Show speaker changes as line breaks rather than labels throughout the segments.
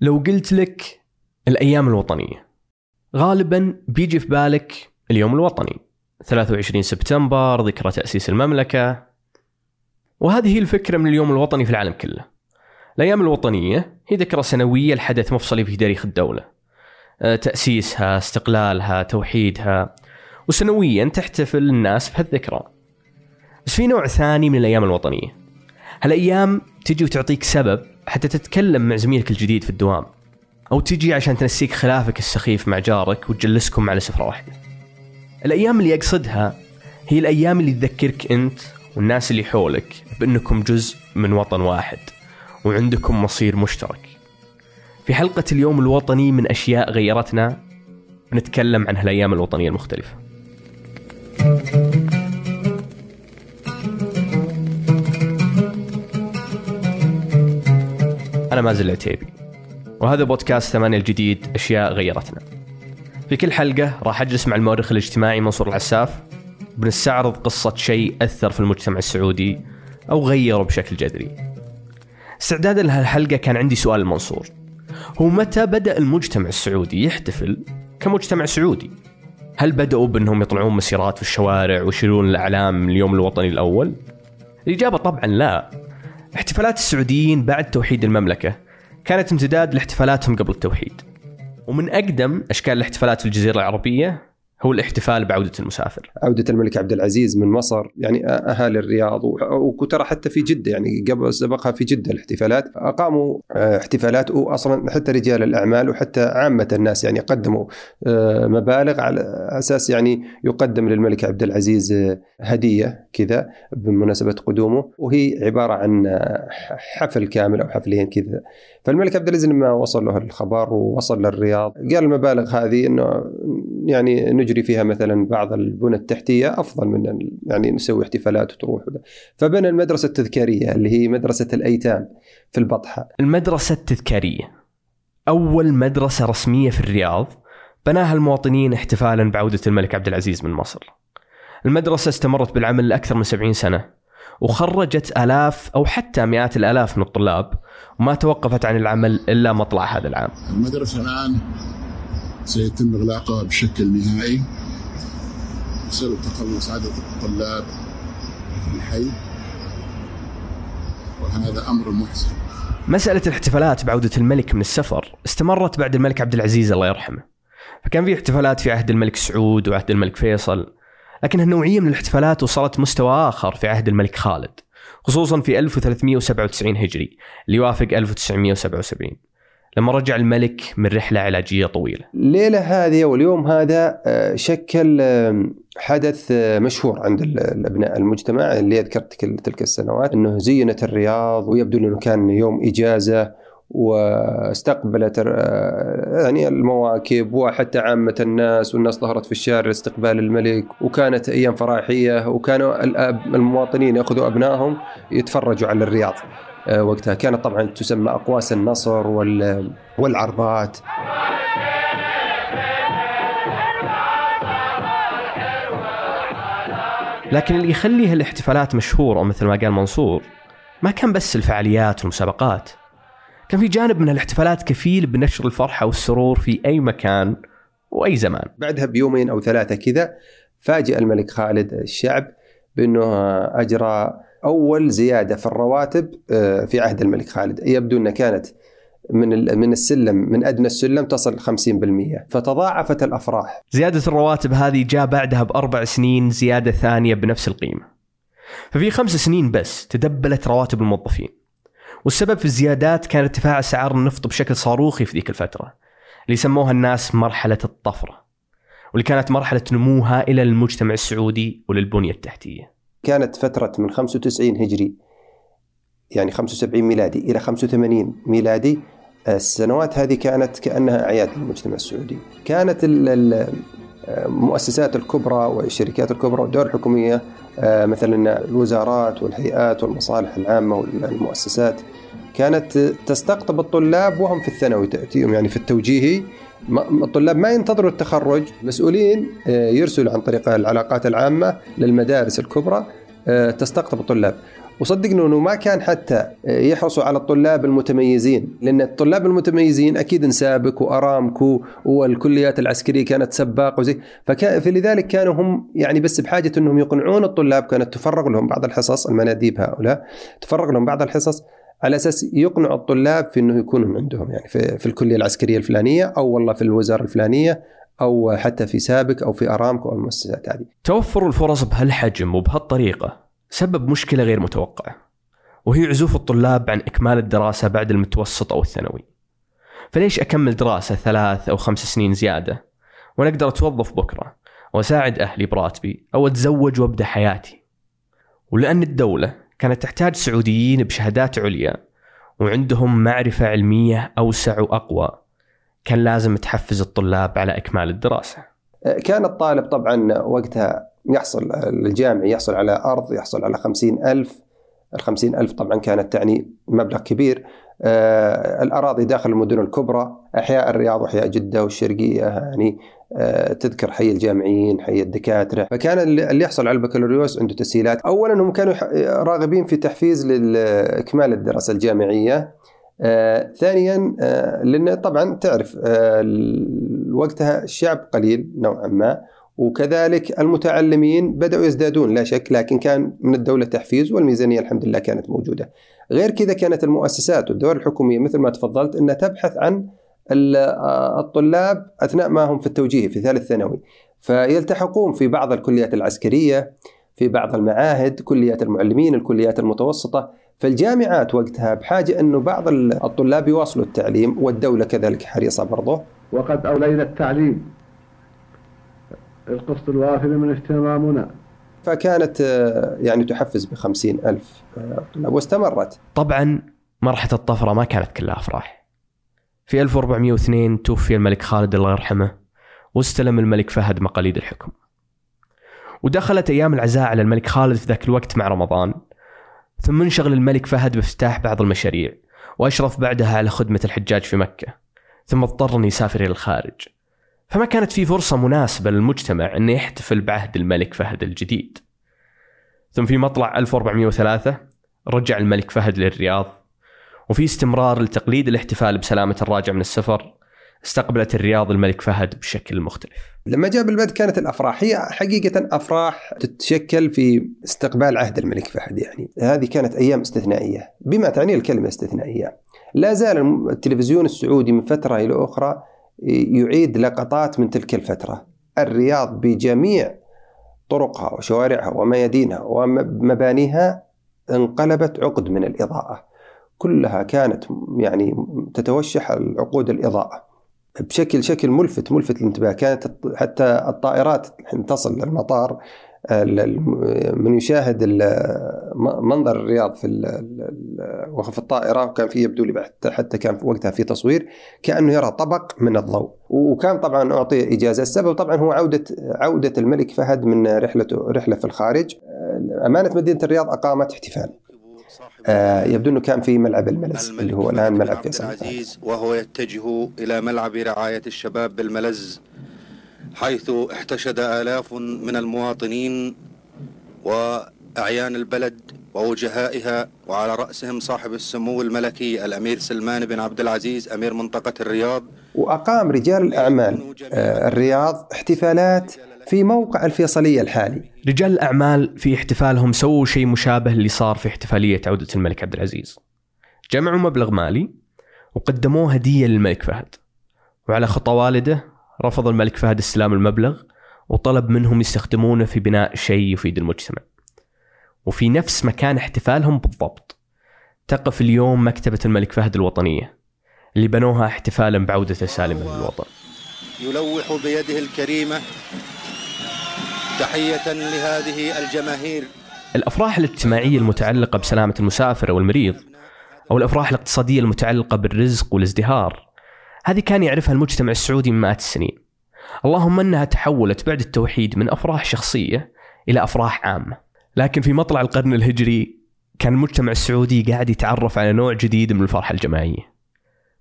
لو قلت لك الأيام الوطنية. غالبا بيجي في بالك اليوم الوطني. 23 سبتمبر ذكرى تأسيس المملكة. وهذه هي الفكرة من اليوم الوطني في العالم كله. الأيام الوطنية هي ذكرى سنوية لحدث مفصلي في تاريخ الدولة. أه، تأسيسها استقلالها توحيدها. وسنويا تحتفل الناس بهالذكرى. بس في نوع ثاني من الأيام الوطنية. هالأيام تجي وتعطيك سبب حتى تتكلم مع زميلك الجديد في الدوام. أو تجي عشان تنسيك خلافك السخيف مع جارك وتجلسكم على سفرة واحدة. الأيام اللي أقصدها هي الأيام اللي تذكرك أنت والناس اللي حولك بأنكم جزء من وطن واحد وعندكم مصير مشترك. في حلقة اليوم الوطني من أشياء غيرتنا بنتكلم عن هالأيام الوطنية المختلفة. أنا مازل العتيبي وهذا بودكاست ثمانية الجديد أشياء غيرتنا. في كل حلقة راح أجلس مع المؤرخ الاجتماعي منصور العساف بنستعرض قصة شيء أثر في المجتمع السعودي أو غيره بشكل جذري. استعدادا لهالحلقة كان عندي سؤال المنصور هو متى بدأ المجتمع السعودي يحتفل كمجتمع سعودي؟ هل بدأوا بأنهم يطلعون مسيرات في الشوارع ويشيلون الأعلام اليوم الوطني الأول؟ الإجابة طبعا لا. احتفالات السعوديين بعد توحيد المملكة كانت امتداد لاحتفالاتهم قبل التوحيد. ومن أقدم أشكال الاحتفالات في الجزيرة العربية هو الاحتفال بعودة المسافر.
عودة الملك عبد العزيز من مصر يعني أهالي الرياض وترى حتى في جدة يعني قبل سبقها في جدة الاحتفالات. أقاموا آه، احتفالات وأصلا حتى رجال الأعمال وحتى عامة الناس يعني قدموا آه، مبالغ على أساس يعني يقدم للملك عبد العزيز آه، هدية كذا بمناسبة قدومه. وهي عبارة عن حفل كامل أو حفلين كذا. فالملك عبد العزيز لما وصل له الخبر ووصل للرياض قال المبالغ هذه إنه يعني نجري فيها مثلا بعض البنى التحتية أفضل من يعني نسوي احتفالات وتروح فبنى المدرسة التذكارية اللي هي مدرسة الأيتام في البطحة.
المدرسة التذكارية أول مدرسة رسمية في الرياض بناها المواطنين احتفالا بعودة الملك عبد العزيز من مصر. المدرسة استمرت بالعمل لأكثر من 70 سنة وخرجت آلاف أو حتى مئات الآلاف من الطلاب وما توقفت عن العمل إلا مطلع هذا العام.
المدرسة الآن سيتم إغلاقها بشكل نهائي بسبب تخلص عدد الطلاب في الحي وهذا أمر محزن.
مسألة الاحتفالات بعودة الملك من السفر استمرت بعد الملك عبد العزيز الله يرحمه. فكان في احتفالات في عهد الملك سعود وعهد الملك فيصل. لكن هالنوعية من الاحتفالات وصلت مستوى آخر في عهد الملك خالد خصوصا في 1397 هجري اللي يوافق 1977 لما رجع الملك من رحلة علاجية طويلة.
الليلة هذه واليوم هذا آه، شكل حدث آه، مشهور عند الأبناء المجتمع اللي ذكرت تلك السنوات أنه زينت الرياض ويبدو أنه كان يوم إجازة واستقبلت آه، يعني المواكب وحتى عامة الناس والناس ظهرت في الشارع لاستقبال الملك وكانت أيام فرحية وكانوا المواطنين يأخذوا أبنائهم يتفرجوا على الرياض. آه، وقتها كانت طبعا تسمى أقواس النصر والعرضات.
لكن اللي يخلي هالاحتفالات مشهورة مثل ما قال منصور ما كان بس الفعاليات والمسابقات كان في جانب من الاحتفالات كفيل بنشر الفرحة والسرور في أي مكان وأي زمان
بعدها بيومين أو ثلاثة كذا فاجأ الملك خالد الشعب بأنه أجرى أول زيادة في الرواتب آه، في عهد الملك خالد يبدو أنها كانت من من السلم من أدنى السلم تصل 50% فتضاعفت الأفراح.
زيادة الرواتب هذه جاء بعدها بأربع سنين زيادة ثانية بنفس القيمة. ففي خمس سنين بس تدبلت رواتب الموظفين. والسبب في الزيادات كان ارتفاع أسعار النفط بشكل صاروخي في ذيك الفترة اللي سموها الناس مرحلة الطفرة واللي كانت مرحلة نمو هائله للمجتمع السعودي وللبنية التحتية.
كانت فترة من 95 هجري يعني 75 ميلادي إلى 85 ميلادي السنوات هذه كانت كأنها أعياد للمجتمع السعودي. كانت المؤسسات الكبرى والشركات الكبرى والدول الحكومية آه، مثلا الوزارات والهيئات والمصالح العامة والمؤسسات كانت تستقطب الطلاب وهم في الثانوي تأتيهم يعني في التوجيهي الطلاب ما ينتظروا التخرج مسؤولين آه، يرسلوا عن طريق العلاقات العامة للمدارس الكبرى آه، تستقطب الطلاب. وصدقني إنه ما كان حتى يحرصوا على الطلاب المتميزين لأن الطلاب المتميزين أكيد نسابك وارامكو والكليات العسكرية كانت سباق وزي. فلذلك كانوا هم يعني بس بحاجة إنهم يقنعون الطلاب كانت تفرغ لهم بعض الحصص المناديب هؤلاء تفرغ لهم بعض الحصص على أساس يقنعوا الطلاب في إنه يكونوا عندهم يعني في, في الكلية العسكرية الفلانية أو والله في الوزارة الفلانية أو حتى في سابك أو في أرامكو أو المؤسسات هذه.
توفر الفرص بهالحجم وبهالطريقة سبب مشكلة غير متوقعه وهي عزوف الطلاب عن إكمال الدراسة بعد المتوسط أو الثانوي. فليش أكمل دراسة ثلاث أو خمس سنين زيادة وأنا أقدر أتوظف بكرة وأساعد أهلي براتبي أو أتزوج وأبدأ حياتي. ولأن الدولة كانت تحتاج سعوديين بشهادات عليا وعندهم معرفة علمية أوسع وأقوى. كان لازم تحفز الطلاب على إكمال الدراسة.
كان الطالب طبعا وقتها يحصل الجامعي يحصل على أرض يحصل على خمسين ألف. الخمسين ألف طبعا كانت تعني مبلغ كبير. آه الأراضي داخل المدن الكبرى أحياء الرياض وأحياء جدة والشرقية يعني تذكر حي الجامعيين حي الدكاترة. فكان اللي يحصل على البكالوريوس عنده تسهيلات. أولا هم كانوا راغبين في تحفيز لإكمال الدراسة الجامعية. آه ثانيا آه لأن طبعا تعرف آه وقتها الشعب قليل نوعا ما. وكذلك المتعلمين بدأوا يزدادون لا شك لكن كان من الدولة تحفيز والميزانية الحمد لله كانت موجودة. غير كذا كانت المؤسسات والدول الحكومية مثل ما تفضلت إنها تبحث عن الطلاب أثناء ما هم في التوجيه في ثالث ثانوي. فيلتحقون في بعض الكليات العسكرية في بعض المعاهد كليات المعلمين الكليات المتوسطة. فالجامعات وقتها بحاجة أنه بعض الطلاب يواصلوا التعليم والدولة كذلك حريصة برضه.
وقد أولينا التعليم. القسط الوافر من اهتمامنا.
فكانت يعني تحفز بخمسين ألف طلاب واستمرت.
طبعا مرحلة الطفرة ما كانت كلها أفراح. في 1402 توفي الملك خالد الله يرحمه واستلم الملك فهد مقاليد الحكم. ودخلت أيام العزاء على الملك خالد في ذاك الوقت مع رمضان ثم انشغل الملك فهد بافتتاح بعض المشاريع وأشرف بعدها على خدمة الحجاج في مكة ثم اضطر أن يسافر إلى الخارج. فما كانت في فرصة مناسبة للمجتمع أنه يحتفل بعهد الملك فهد الجديد. ثم في مطلع 1403 رجع الملك فهد للرياض وفي استمرار لتقليد الاحتفال بسلامة الراجع من السفر استقبلت الرياض الملك فهد بشكل مختلف.
لما جاء بالبدء كانت الأفراح هي حقيقة أفراح تتشكل في استقبال عهد الملك فهد يعني. هذه كانت أيام استثنائية. بما تعني الكلمة استثنائية لا زال التلفزيون السعودي من فترة إلى أخرى يعيد لقطات من تلك الفترة. الرياض بجميع طرقها وشوارعها وميادينها ومبانيها انقلبت عقد من الإضاءة. كلها كانت يعني تتوشح العقود الإضاءة. بشكل شكل ملفت ملفت للانتباه كانت حتى الطائرات تصل للمطار من يشاهد منظر الرياض في وقف الطائرة وكان في يبدو لي حتى كان في وقتها في تصوير كأنه يرى طبق من الضوء. وكان طبعا أعطي إجازة. السبب طبعا هو عوده عودة الملك فهد من رحلته رحلة في الخارج. أمانة مدينة الرياض أقامت احتفال. يبدو إنه كان في ملعب الملز اللي هو الآن ملعب فيصل
العزيز وهو يتجه إلى ملعب رعاية الشباب بالملز حيث احتشد آلاف من المواطنين وأعيان البلد ووجهائها وعلى رأسهم صاحب السمو الملكي الأمير سلمان بن عبد العزيز أمير منطقة الرياض.
وأقام رجال الأعمال آه الرياض احتفالات في موقع الفيصلية الحالي.
رجال الأعمال في احتفالهم سووا شيء مشابه اللي صار في احتفالية عودة الملك عبد العزيز. جمعوا مبلغ مالي وقدموه هدية للملك فهد. وعلى خطى والده رفض الملك فهد استلام المبلغ وطلب منهم يستخدمونه في بناء شيء يفيد المجتمع. وفي نفس مكان احتفالهم بالضبط تقف اليوم مكتبة الملك فهد الوطنية اللي بنوها احتفالا بعودته سالما للوطن
يلوح بيده الكريمة تحية لهذه الجماهير.
الأفراح الاجتماعية المتعلقة بسلامة المسافر أو المريض أو الأفراح الاقتصادية المتعلقة بالرزق والازدهار هذه كان يعرفها المجتمع السعودي من مئات السنين. اللهم أنها تحولت بعد التوحيد من أفراح شخصية إلى أفراح عامة. لكن في مطلع القرن الهجري كان المجتمع السعودي قاعد يتعرف على نوع جديد من الفرحة الجماعية.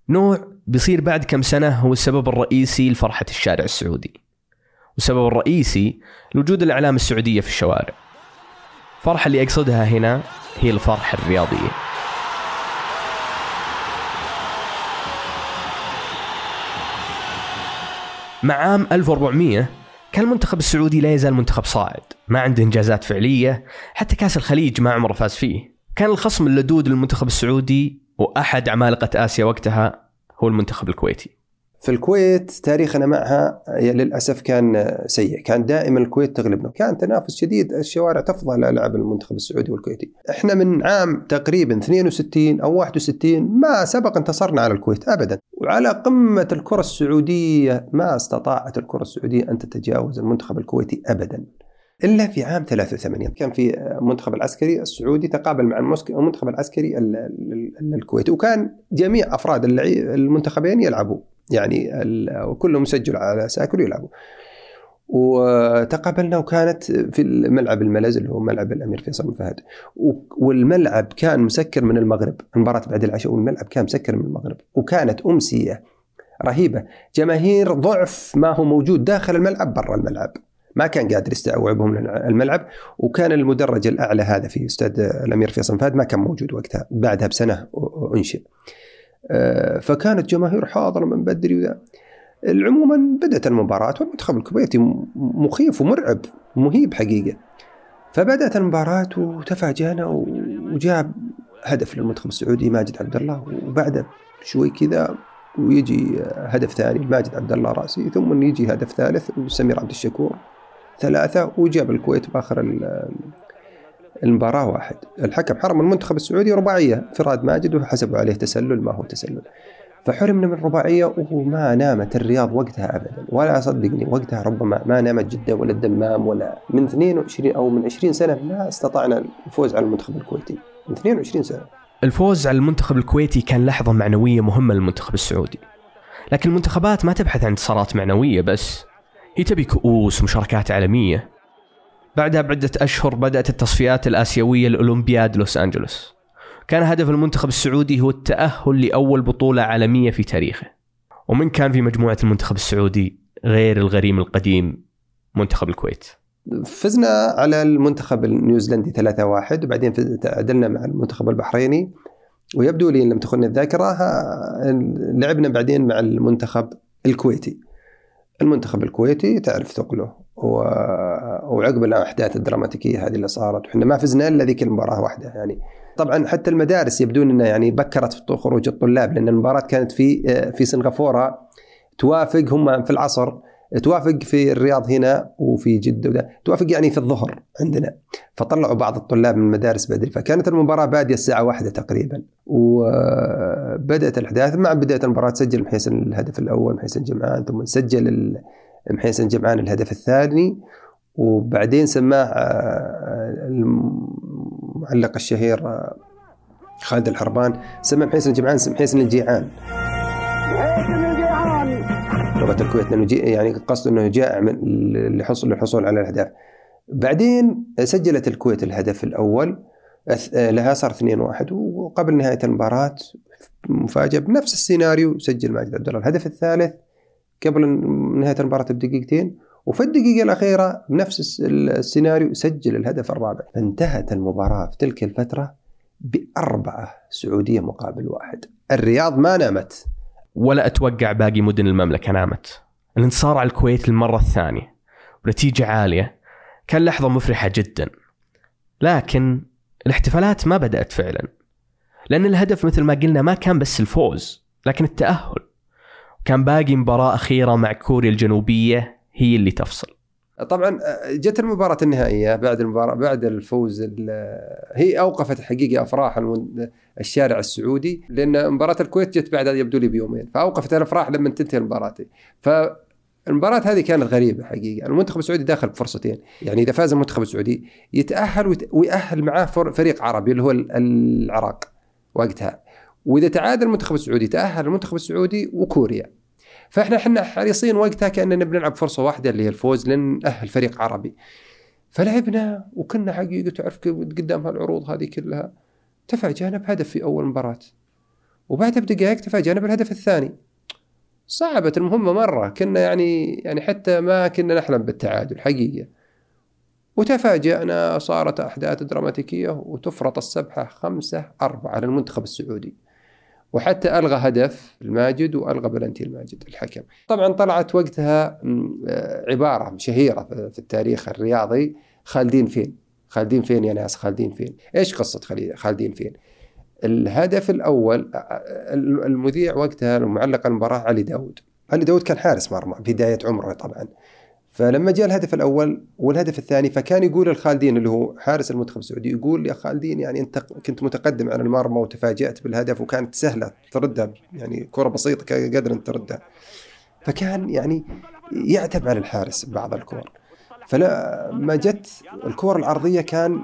نوع بيصير بعد كم سنة هو السبب الرئيسي لفرحة الشارع السعودي. والسبب الرئيسي لوجود الإعلام السعودية في الشوارع. الفرحة اللي أقصدها هنا هي الفرحة الرياضية مع عام 1400 كان المنتخب السعودي لا يزال منتخب صاعد. ما عنده إنجازات فعلية حتى كأس الخليج ما عمره فاز فيه. كان الخصم اللدود للمنتخب السعودي وأحد عمالقة آسيا وقتها هو المنتخب الكويتي.
في الكويت تاريخنا معها للأسف كان سيء، كان دائما الكويت تغلبنا، كان تنافس شديد، الشوارع تفضل العاب المنتخب السعودي والكويتي. إحنا من عام تقريبا 62 أو 61 ما سبق انتصرنا على الكويت ابدا، وعلى قمة الكرة السعودية ما استطاعت الكرة السعودية أن تتجاوز المنتخب الكويتي ابدا. إلا في عام 83 كان في المنتخب العسكري السعودي تقابل مع المنتخب العسكري الكويتي. وكان جميع أفراد المنتخبين يلعبوا. يعني وكلهم مسجل على ساكر يلعبوا وتقابلنا وكانت في الملعب الملز اللي هو ملعب الأمير فيصل بن فهد. والملعب كان مسكر من المغرب. المباراة بعد العشاء والملعب كان مسكر من المغرب. وكانت أمسية رهيبة. جماهير ضعف ما هو موجود داخل الملعب برا الملعب. ما كان قادر يستوعبهم الملعب. وكان المدرج الأعلى هذا في استاد الأمير فيصل فهد ما كان موجود وقتها. بعدها بسنة أنشئ. فكانت جماهير حاضرة من بدري وذا. عموما بدأت المباراة والمنتخب الكويتي مخيف ومرعب مهيب حقيقة. فبدأت المباراة وتفاجأنا وجاء هدف للمنتخب السعودي ماجد عبد الله وبعده شوي كذا ويجي هدف ثاني ماجد عبد الله رأسي ثم يجي هدف ثالث وسمير عبد الشكور ثلاثة وجاب الكويت بآخر المباراة واحد. الحكم حرم المنتخب السعودي رباعية. انفراد ماجد وحسبوا عليه تسلل ما هو تسلل. فحرمنا من رباعية وما نامت الرياض وقتها أبدا. ولا صدقني وقتها ربما ما نامت جدة ولا الدمام ولا من 22 أو من 20 سنة ما استطعنا الفوز على المنتخب الكويتي. من 22 سنة.
الفوز على المنتخب الكويتي كان لحظة معنوية مهمة للمنتخب السعودي. لكن المنتخبات ما تبحث عن انتصارات معنوية بس. هي تبي كؤوس ومشاركات عالمية. بعدها بعدة أشهر بدأت التصفيات الآسيوية لأولمبياد لوس أنجلوس. كان هدف المنتخب السعودي هو التأهل لأول بطولة عالمية في تاريخه. ومن كان في مجموعة المنتخب السعودي غير الغريم القديم منتخب الكويت؟
فزنا على المنتخب النيوزيلندي 3-1 وبعدين تعادلنا مع المنتخب البحريني. ويبدو لي إن لم تخن الذاكرة لعبنا بعدين مع المنتخب الكويتي. المنتخب الكويتي تعرف ثقله. و... وعقب الاحداث الدراماتيكية هذه اللي صارت. وحنا ما فزنا إلا ذيك المباراة واحدة يعني. طبعا حتى المدارس يبدون إنها يعني بكرت في خروج الطلاب لأن المباراة كانت في في سنغافورة. توافق هم في العصر توافق في الرياض هنا وفي جدة وده توافق يعني في الظهر عندنا. فطلعوا بعض الطلاب من المدارس بدري. فكانت المباراة بادية الساعة واحدة تقريبا. وبدأت الأحداث. مع بداية المباراة سجل محيسن الهدف الأول محيسن جمعان ثم سجل محيسن جمعان الهدف الثاني وبعدين سماه آه، المعلق الشهير آه، خالد الحربان سمى محيسن جمعان محيسن الجيعان لغة الكويت لأنه يعني قصده إنه جائع من لحصول للحصول على الأهداف. بعدين سجلت الكويت الهدف الأول لها صار 2-1 وقبل نهاية المباراة مفاجأة بنفس السيناريو سجل ماجد عبد الله الهدف الثالث. قبل نهاية المباراة بدقيقتين وفي الدقيقة الأخيرة بنفس السيناريو سجل الهدف الرابع. فانتهت المباراة في تلك الفترة بأربعة سعودية مقابل واحد. الرياض ما نامت.
ولا أتوقع باقي مدن المملكة نامت. الانتصار على الكويت للمرة الثانية ونتيجة عالية. كان لحظة مفرحة جدا. لكن الاحتفالات ما بدأت فعلا. لأن الهدف مثل ما قلنا ما كان بس الفوز لكن التأهل. كان باقي مباراة أخيرة مع كوريا الجنوبية هي اللي تفصل.
طبعا جت المباراة النهائية بعد المباراة بعد الفوز هي أوقفت حقيقة أفراح الشارع السعودي لأن مباراة الكويت جت بعد يبدو لي بيومين فأوقفت الأفراح لما تنتهي المباراة. فالمباراة هذه كانت غريبة حقيقة المنتخب السعودي داخل بفرصتين يعني إذا فاز المنتخب السعودي يتأهل ويأهل معاه فريق عربي اللي هو العراق وقتها. وإذا تعادل المنتخب السعودي تأهل المنتخب السعودي وكوريا. فإحنا إحنا حريصين وقتها كأننا بنلعب فرصة واحدة اللي هي الفوز لأن نأهل فريق عربي. فلعبنا وكنا حقيقة تعرف قدام هالعروض هذه كلها. تفاجأنا بهدف في أول مباراة. وبعدها بدقائق تفاجأنا بالهدف الثاني. صعبت المهمة مرة. كنا يعني يعني حتى ما كنا نحلم بالتعادل حقيقة. وتفاجأنا صارت أحداث دراماتيكية وتفرط السبحة خمسة أربعة للمنتخب السعودي. وحتى ألغى هدف الماجد وألغى بلنتي الماجد الحكم. طبعا طلعت وقتها آه، عبارة شهيرة في التاريخ الرياضي خالدين فين؟ خالدين فين يا ناس؟ خالدين فين؟ إيش خلي- خالدين فين؟ الهدف الأول آه، آه، المذيع وقتها المعلق المباراة علي داود. علي داود كان حارس مرمى بداية عمره طبعا. فلما جاء الهدف الأول والهدف الثاني فكان يقول الخالدين اللي هو حارس المنتخب السعودي يقول يا خالدين يعني أنت كنت متقدم على المرمى وتفاجأت بالهدف وكانت سهلة تردها يعني كرة بسيطة قادر انت تردها. فكان يعني يعتب على الحارس بعض الكور. فلما جت الكور العرضية كان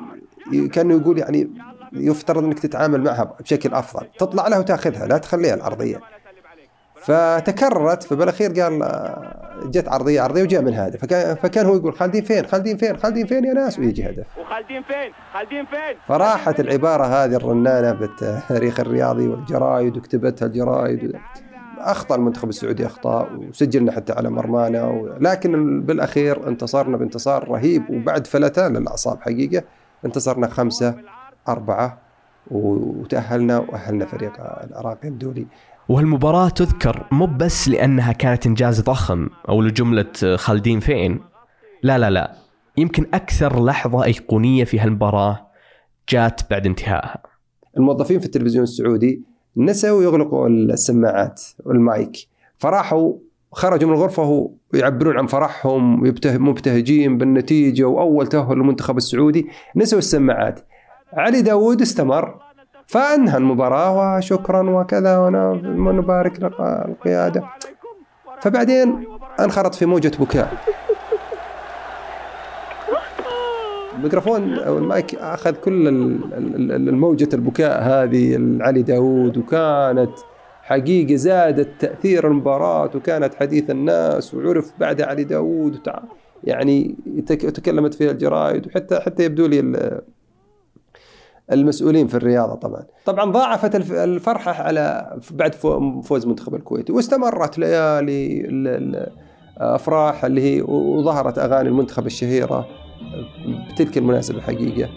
كانه يقول يعني يفترض أنك تتعامل معها بشكل أفضل تطلع لها وتأخذها لا تخليها العرضية. فتكررت فبالاخير قال آه، جت عرضية عرضية وجاء من هدف فكان, هو يقول خالدين فين خالدين فين خالدين فين يا ناس ويجي هدف
وخالدين فين؟ خالدين فين؟
فراحت العبارة هذه الرنانة بالتاريخ الرياضي والجرايد وكتبتها الجرايد أخطأ المنتخب السعودي اخطاء وسجلنا حتى على مرمانا. لكن بالأخير انتصرنا بانتصار رهيب وبعد فلتان للأعصاب حقيقة انتصرنا خمسة أربعة وتأهلنا وأهلنا فريق العراق الدولي
وهالمباراة تذكر مو بس لأنها كانت إنجاز ضخم أو لجملة خالدين فين. لا لا لا. يمكن أكثر لحظة أيقونية في هالمباراة جات بعد انتهائها.
الموظفين في التلفزيون السعودي نسوا يغلقوا السماعات والمايك. فراحوا خرجوا من الغرفة ويعبرون عن فرحهم مبتهجين بالنتيجة وأول تأهل للمنتخب السعودي. نسوا السماعات. علي داود استمر. فأنهى المباراة وشكرا وكذا ون- ونبارك لق- القيادة. فبعدين انخرط في موجة بكاء. الميكروفون أو المايك أخذ كل ال- ال- ال- الموجة البكاء هذه علي داود وكانت حقيقة زادت تأثير المباراة وكانت حديث الناس وعرف بعدها علي داود وتع... يعني تك- تكلمت فيها الجرايد وحتى حتى يبدو لي المسؤولين في الرياضة طبعا. طبعا ضاعفت الف- الفرحة على بعد فو- فوز منتخب الكويت. واستمرت ليالي ال- ال- أفراح اللي هي وظهرت أغاني المنتخب الشهيرة بتلك المناسبة حقيقة.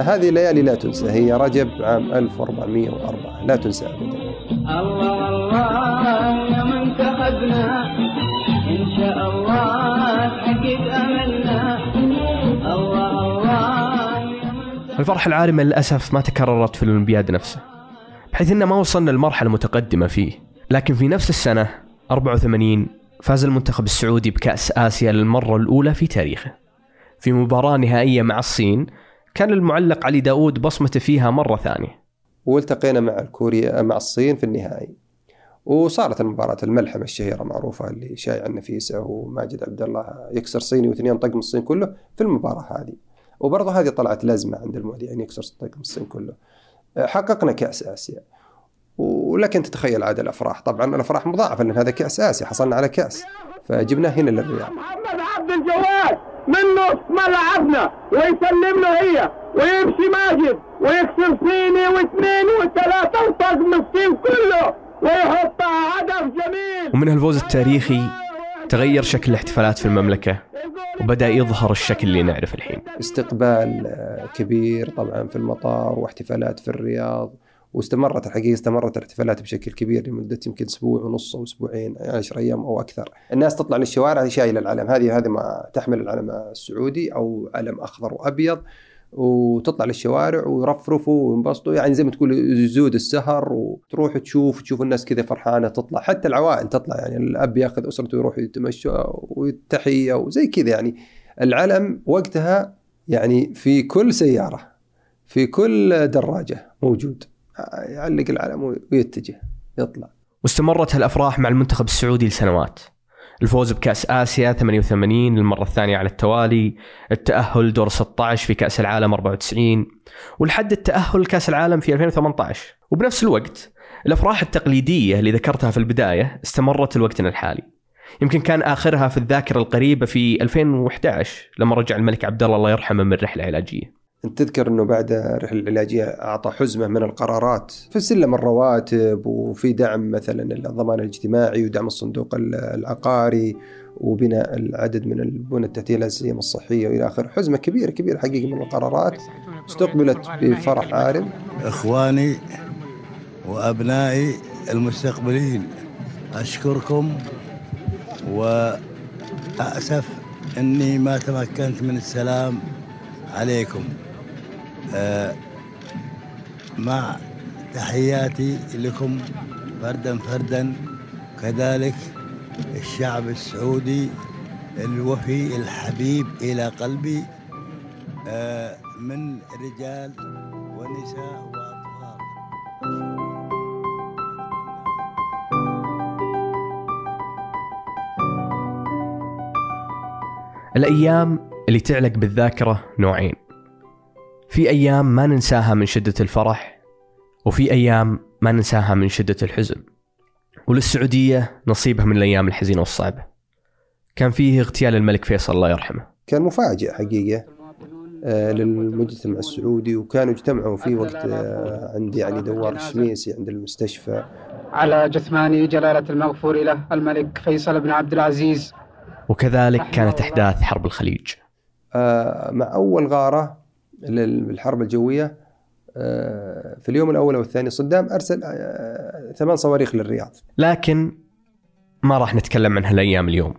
هذه ليالي لا تنسى هي رجب عام 1404 لا تنسى أبدا.
الله الله يا منتخبنا إن
الفرحة العارمة للأسف ما تكررت في الأولمبياد نفسه بحيث أن ما وصلنا لمرحلة متقدمة فيه. لكن في نفس السنة 84 فاز المنتخب السعودي بكأس آسيا للمرة الأولى في تاريخه. في مباراة نهائية مع الصين كان المعلق علي داود بصمته فيها مرة ثانية.
والتقينا مع الكوريا مع الصين في النهائي. وصارت المباراة الملحمة الشهيرة معروفة اللي شايع النفيسة وماجد عبد الله يكسر صيني واثنين طقم الصين كله في المباراة هذه. وبرضه هذه طلعت لازمة عند المذيعين يكسر طقم الصين كله. حققنا كأس آسيا. ولكن تتخيل عاد الأفراح. طبعا الأفراح مضاعفة لأن هذا كأس آسيا حصلنا على كأس. فجبناه هنا للرياض.
محمد عبد الجواد من نص ملعبنا ويسلم له هي ويمشي ماجد ويكسر صيني واثنين وثلاثة وطقم الصين كله ويحطها هدف جميل.
ومن هالفوز التاريخي تغير شكل الاحتفالات في المملكة وبدأ يظهر الشكل اللي نعرف الحين.
استقبال آه، كبير طبعا في المطار واحتفالات في الرياض واستمرت الحقيقة استمرت الاحتفالات بشكل كبير لمدة يمكن أسبوع ونص أو أسبوعين يعني 10 أيام أو أكثر. الناس تطلع للشوارع شايلة العلم. هذه هذه ما تحمل العلم السعودي أو علم أخضر وأبيض. وتطلع للشوارع ويرفرفوا وينبسطوا. يعني زي ما تقول يزود السهر وتروح تشوف تشوف الناس كذا فرحانة تطلع. حتى العوائل تطلع. يعني الأب يأخذ أسرته يروح يتمشى وتحيه وزي كذا يعني. العلم وقتها يعني في كل سيارة في كل دراجة موجود. يعلق العلم ويتجه يطلع.
واستمرت هالأفراح مع المنتخب السعودي لسنوات. الفوز بكأس آسيا 88 للمرة الثانية على التوالي. التأهل دور 16 في كأس العالم 94 ولحد التأهل لكأس العالم في 2018 وبنفس الوقت الأفراح التقليدية اللي ذكرتها في البداية استمرت لوقتنا الحالي. يمكن كان آخرها في الذاكرة القريبة في 2011 لما رجع الملك عبد الله الله يرحمه من رحلة علاجية
أنت تذكر إنه بعد الرحلة العلاجية أعطى حزمه من القرارات في سلم الرواتب وفي دعم مثلا الضمان الاجتماعي ودعم الصندوق العقاري وبناء العدد من البنى التحتية الأساسية الصحية وإلى آخره، حزمه كبيره كبيره حقيقه من القرارات. استقبلت بفرح عارم.
إخواني وأبنائي المستقبلين أشكركم وأسف أني ما تمكنت من السلام عليكم. آه، مع تحياتي لكم فردا فردا. كذلك الشعب السعودي الوفي الحبيب إلى قلبي. آه، من رجال ونساء
الأيام اللي تعلق بالذاكرة نوعين. في أيام ما ننساها من شدة الفرح وفي أيام ما ننساها من شدة الحزن. وللسعودية نصيبها من الأيام الحزينة والصعبة. كان فيه اغتيال الملك فيصل الله يرحمه.
كان مفاجئ حقيقة آه، للمجتمع السعودي وكانوا اجتمعوا في وقت آه، عند يعني دوار الشميسي عند المستشفى.
على جثمان جلالة المغفور له الملك فيصل بن عبد العزيز
وكذلك كانت أحداث حرب الخليج.
آه، مع أول غارة للحرب الجوية آه، في اليوم الأول أو الثاني صدام أرسل آه، ثمان صواريخ للرياض.
لكن ما راح نتكلم عن هالأيام اليوم.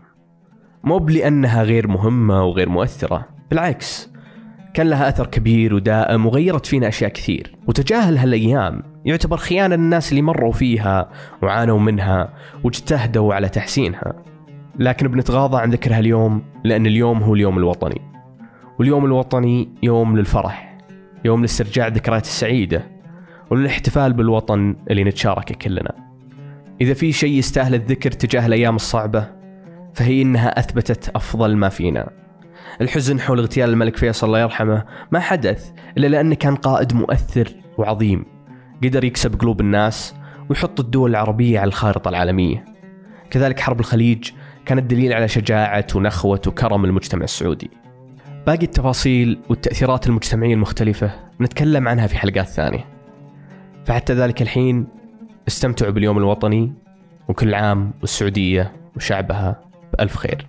مو لأنها غير مهمة وغير مؤثرة بالعكس. كان لها أثر كبير ودائم وغيرت فينا أشياء كثير. وتجاهل هالأيام. يعتبر خيانة للناس اللي مروا فيها وعانوا منها واجتهدوا على تحسينها. لكن بنتغاضى عن ذكرها اليوم لأن اليوم هو اليوم الوطني. واليوم الوطني يوم للفرح يوم لاسترجاع الذكريات السعيدة وللاحتفال بالوطن اللي نتشاركه كلنا. إذا في شيء يستاهل الذكر تجاه الأيام الصعبة فهي إنها أثبتت أفضل ما فينا. الحزن حول اغتيال الملك فيصل الله يرحمه ما حدث إلا لأنه كان قائد مؤثر وعظيم قدر يكسب قلوب الناس ويحط الدول العربية على الخارطة العالمية. كذلك حرب الخليج كانت دليل على شجاعة ونخوة وكرم المجتمع السعودي. باقي التفاصيل والتأثيرات المجتمعية المختلفة نتكلم عنها في حلقات ثانية. فحتى ذلك الحين استمتعوا باليوم الوطني وكل عام والسعودية وشعبها بألف خير.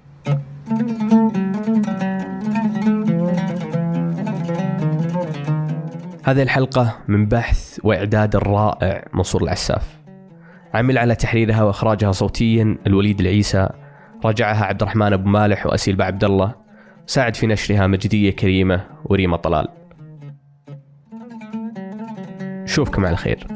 هذه الحلقة من بحث وإعداد الرائع منصور العساف. عمل على تحريرها وإخراجها صوتيا الوليد العيسى راجعها عبد الرحمن أبو مالح وأسيل عبد الله. ساعد في نشرها مجدية كريمة وريمة طلال. شوفكم على خير.